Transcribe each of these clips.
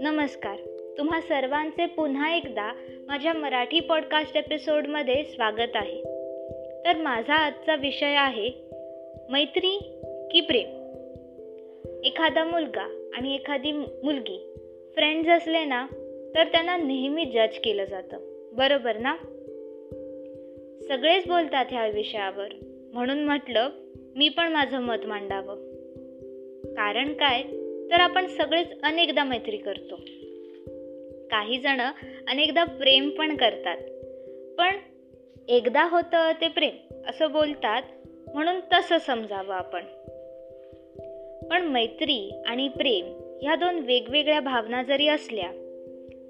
नमस्कार. तुम्हा सर्वांचे पुन्हा एकदा माझ्या मराठी पॉडकास्ट एपिसोडमध्ये स्वागत आहे. तर माझा आजचा विषय आहे मैत्री की प्रेम? एखादा मुलगा आणि एखादी मुलगी फ्रेंड्स असले ना तर त्यांना नेहमी जज केलं जातं. बरोबर ना? सगळेच बोलतात ह्या विषयावर. म्हणून म्हटलं मी पण माझं मत मांडावं. कारण काय? तर आपण सगळेच अनेकदा मैत्री करतो. काही जण अनेकदा प्रेम पण करतात. पण एकदा होतं ते प्रेम असं बोलतात म्हणून तसं समजावं आपण. पण मैत्री आणि प्रेम ह्या दोन वेगवेगळ्या भावना जरी असल्या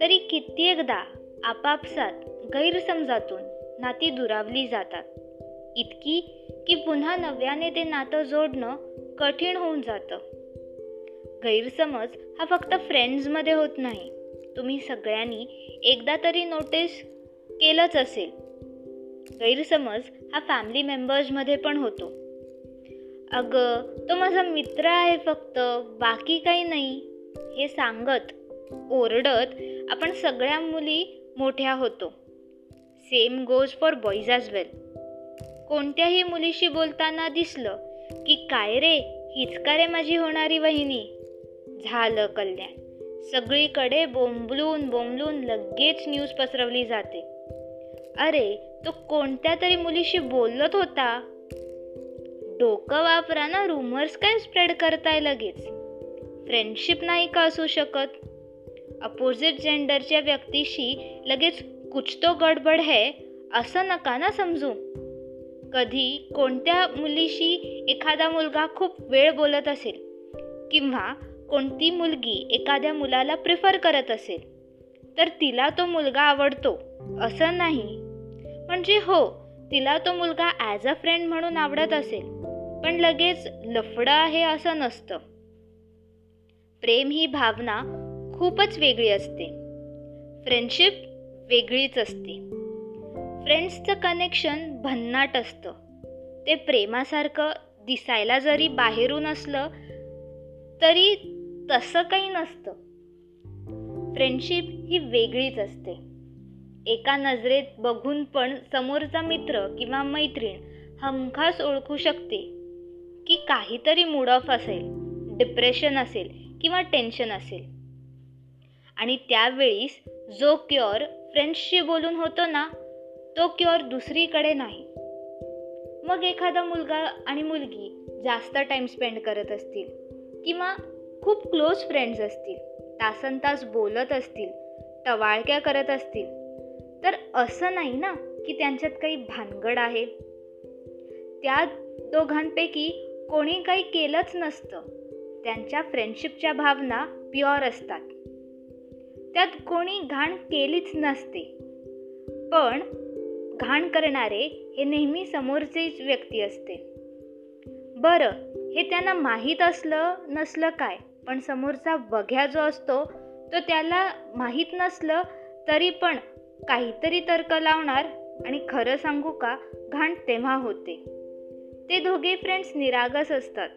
तरी कित्येकदा आपापसात गैरसमजातून नाती दुरावली जातात. इतकी की पुन्हा नव्याने ते नातं जोडणं कठीण होऊन जातं. गैरसमज हा फक्त फ्रेंड्समध्ये होत नाही. तुम्ही सगळ्यांनी एकदा तरी नोटीस केलंच असेल. गैरसमज हा फॅमिली मेंबर्समध्ये पण होतो. अगं तो माझा मित्र आहे फक्त बाकी काही नाही. हे सांगत ओरडत आपण सगळ्या मुली मोठ्या होतो. Same goes for boys as well कोणत्याही मुलीशी बोलताना दिसलं की काय रे हीच का रे माझी होणारी वहिनी? झालं कल्याण. सगळीकडे बोंबलून बोंबलून लगेच न्यूज पसरवली जाते. अरे तो कोणत्या तरी मुलीशी बोलत होता? डोकं वापरा ना रुमर्स काय स्प्रेड करताय लगेच. फ्रेंडशिप नाही का असू शकत? अपोजिट जेंडरच्या व्यक्तीशी लगेच कुछ तो गडबड है असं नका ना समजू. कधी कोणत्या मुलीशी एखादा मुलगा खूप वेळ बोलत असेल किंवा कोणती मुलगी एखाद्या मुलाला प्रिफर करत असेल तर तिला तो मुलगा आवडतो असं नाही. म्हणजे हो तिला तो मुलगा ॲज अ फ्रेंड म्हणून आवडत असेल पण लगेच लफडं आहे असं नसतं. प्रेम ही भावना खूपच वेगळी असते. फ्रेंडशिप वेगळीच असते. फ्रेंड्सचं कनेक्शन भन्नाट असतं. ते प्रेमासारखं दिसायला जरी बाहेरून असलं तरी तसं काही नसतं. फ्रेंडशिप ही वेगळीच असते. एका नजरेत बघून पण समोरचा मित्र किंवा मैत्रीण हमखास ओळखू शकते की काहीतरी मूड ऑफ असेल डिप्रेशन असेल किंवा टेन्शन असेल. आणि त्यावेळीस जो क्युअर फ्रेंड्सशी बोलून होतो ना तो क्युअर दुसरीकडे नाही. मग एखादा मुलगा आणि मुलगी जास्त टाईम स्पेंड करत असतील किंवा खूप क्लोज फ्रेंड्स असतील तासन तास बोलत असतील टवाळक्या करत असतील तर असं नाही ना की त्यांच्यात काही भानगड आहे? त्या दोघांपैकी कोणी काही केलंच नसतं. त्यांच्या फ्रेंडशिपच्या भावना प्युअर असतात. त्यात कोणी घाण केलीच नसते. पण घाण करणारे हे नेहमी समोरचेच व्यक्ती असते. बरं हे त्यांना माहीत असलं नसलं काय? पण समोरचा बघ्या जो असतो तो त्याला माहीत नसलं तरी पण काहीतरी तर्क लावणार आणि खरं सांगू का घाण तेव्हा होते. ते दोघे फ्रेंड्स निरागस असतात.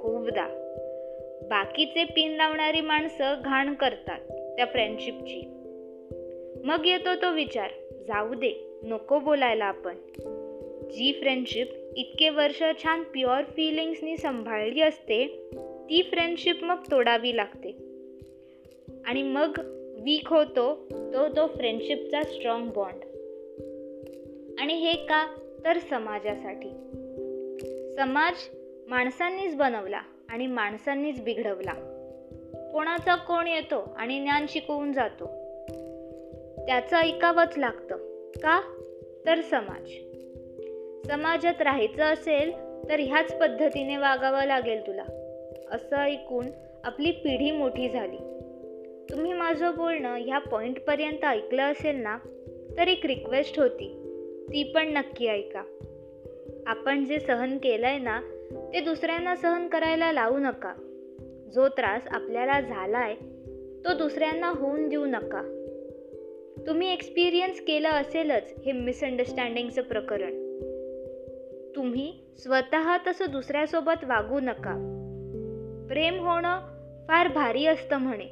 खूपदा. बाकीचे पिन लावणारी माणसं घाण करतात त्या फ्रेंडशिपची मग येतो तो विचार. जाऊ दे. नको बोलायला आपण. जी फ्रेंडशिप इतके वर्ष छान प्युअर फिलिंग्सनी सांभाळली असते ती फ्रेंडशिप मग तोडावी लागते. आणि मग वीक होतो तो तो फ्रेंडशिपचा स्ट्रॉंग बॉन्ड आणि हे का? तर समाजासाठी. समाज माणसांनीच बनवला आणि माणसांनीच बिघडवला. कोणाचा कोण येतो आणि ज्ञान शिकवून जातो. त्याचं ऐकावंच लागतं. का? तर समाज. समाजात राहायचं असेल तर ह्याच पद्धतीने वागावं लागेल तुला. असं ऐकून आपली पिढी मोठी झाली. तुम्ही माझं बोलणं ह्या पॉईंटपर्यंत ऐकलं असेल ना तर एक रिक्वेस्ट होती. ती पण नक्की ऐका. आपण जे सहन केलं आहे ना ते दुसऱ्यांना सहन करायला लावू नका. जो त्रास आपल्याला झाला आहे तो दुसऱ्यांना होऊन देऊ नका. तुम्ही एक्सपिरियन्स केलं असेलच हे मिसअंडरस्टँडिंगचं प्रकरण. तुम्ही स्वतः तसं दुसऱ्यासोबत वागू नका. प्रेम होणं फार भारी असतं म्हणे.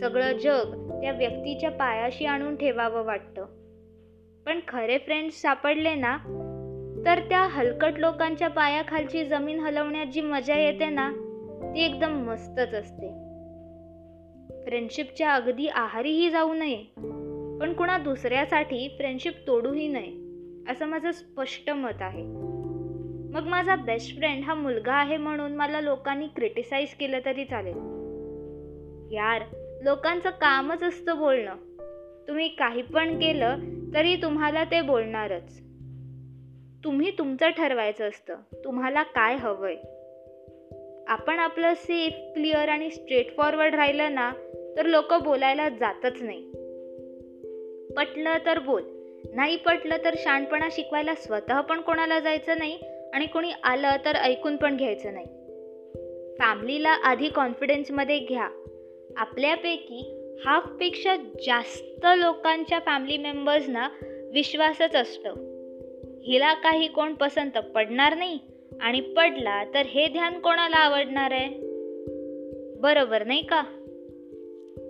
सगळं जग त्या व्यक्तीच्या पायाशी आणून ठेवावं वाटतं. पण खरे फ्रेंड्स सापडले ना तर त्या हलकट लोकांच्या पायाखालची जमीन हलवण्यात जी मजा येते ना ती एकदम मस्तच असते. फ्रेंडशिपच्या अगदी आहारीही जाऊ नये. पण कुणा दुसऱ्यासाठी फ्रेंडशिप तोडूही नये असं माझं स्पष्ट मत आहे. मग माझा बेस्ट फ्रेंड हा मुलगा आहे म्हणून मला लोकांनी क्रिटिसाइज केलं तरी चालेल. यार लोकांचं कामच असतं बोलणं. तुम्ही काही पण केलं तरी तुम्हाला ते बोलणारच. तुम्ही तुमचं ठरवायचं असतं तुम्हाला काय हवंय? आपण आपलं सेफ क्लिअर आणि स्ट्रेट फॉरवर्ड राहिलं ना तर लोक बोलायला जातच नाही. पटलं तर बोल. नाही पटलं तर शाणपणा शिकवायला स्वतः पण कोणाला जायचं नाही आणि कोणी आलं तर ऐकून पण घ्यायचं नाही. फॅमिलीला आधी कॉन्फिडन्समध्ये घ्या. आपल्यापैकी हाफपेक्षा जास्त लोकांच्या फॅमिली मेंबर्सना विश्वासच असतं. हिला काही कोण पसंत पडणार नाही आणि पडला तर हे ध्यान कोणाला आवडणार आहे? बरोबर नाही का?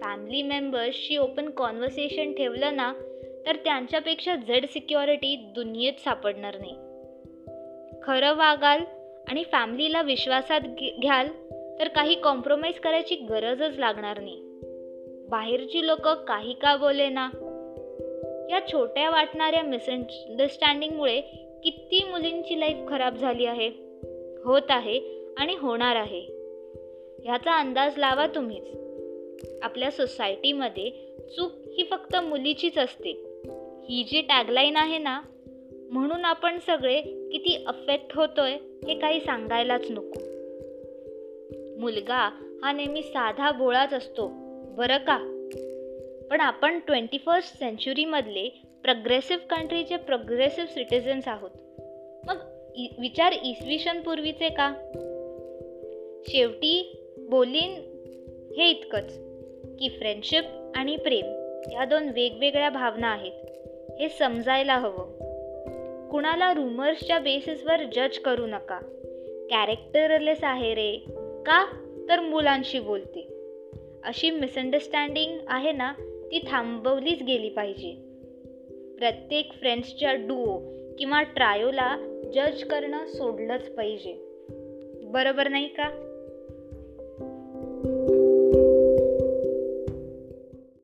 फॅमिली मेंबर्सशी ओपन कॉन्व्हर्सेशन ठेवलं ना तर त्यांच्यापेक्षा झेड सिक्युरिटी दुनियेत सापडणार नाही. खरं वागाल आणि फॅमिलीला विश्वासात घ्याल तर काही कॉम्प्रोमाइज करायची गरजच लागणार नाही. बाहेरची लोक काही का बोले ना? या छोट्या वाटणाऱ्या मिसअंडरस्टँडिंगमुळे किती मुलींची लाईफ खराब झाली आहे होत आहे आणि होणार आहे. ह्याचा अंदाज लावा तुम्हीच. आपल्या सोसायटीमध्ये चूक ही फक्त मुलीचीच असते. ही जी टॅगलाईन आहे ना म्हणून आपण सगळे किती अफेक्ट होतोय हे काही सांगायलाच नको. मुलगा हा नेहमी साधा बोळाच असतो बरं का? पण आपण ट्वेंटी फर्स्ट सेंचुरीमधले प्रोग्रेसिव्ह कंट्रीचे प्रोग्रेसिव्ह सिटिझन्स आहोत. मग विचार इसवी पूर्वीचे का? शेवटी बोलीन हे इतकंच की फ्रेंडशिप आणि प्रेम ह्या दोन वेगवेगळ्या भावना आहेत. हे समजायला हवं. कुणाला रुमर्सच्या बेसिसवर जज करू नका. कॅरेक्टरलेस आहे रे. का? तर मुलांशी बोलते. अशी मिसअंडरस्टँडिंग आहे ना ती थांबवलीच गेली पाहिजे. प्रत्येक फ्रेंड्सच्या डुओ किंवा ट्रायोला जज करणं सोडलंच पाहिजे. बरोबर नाही का?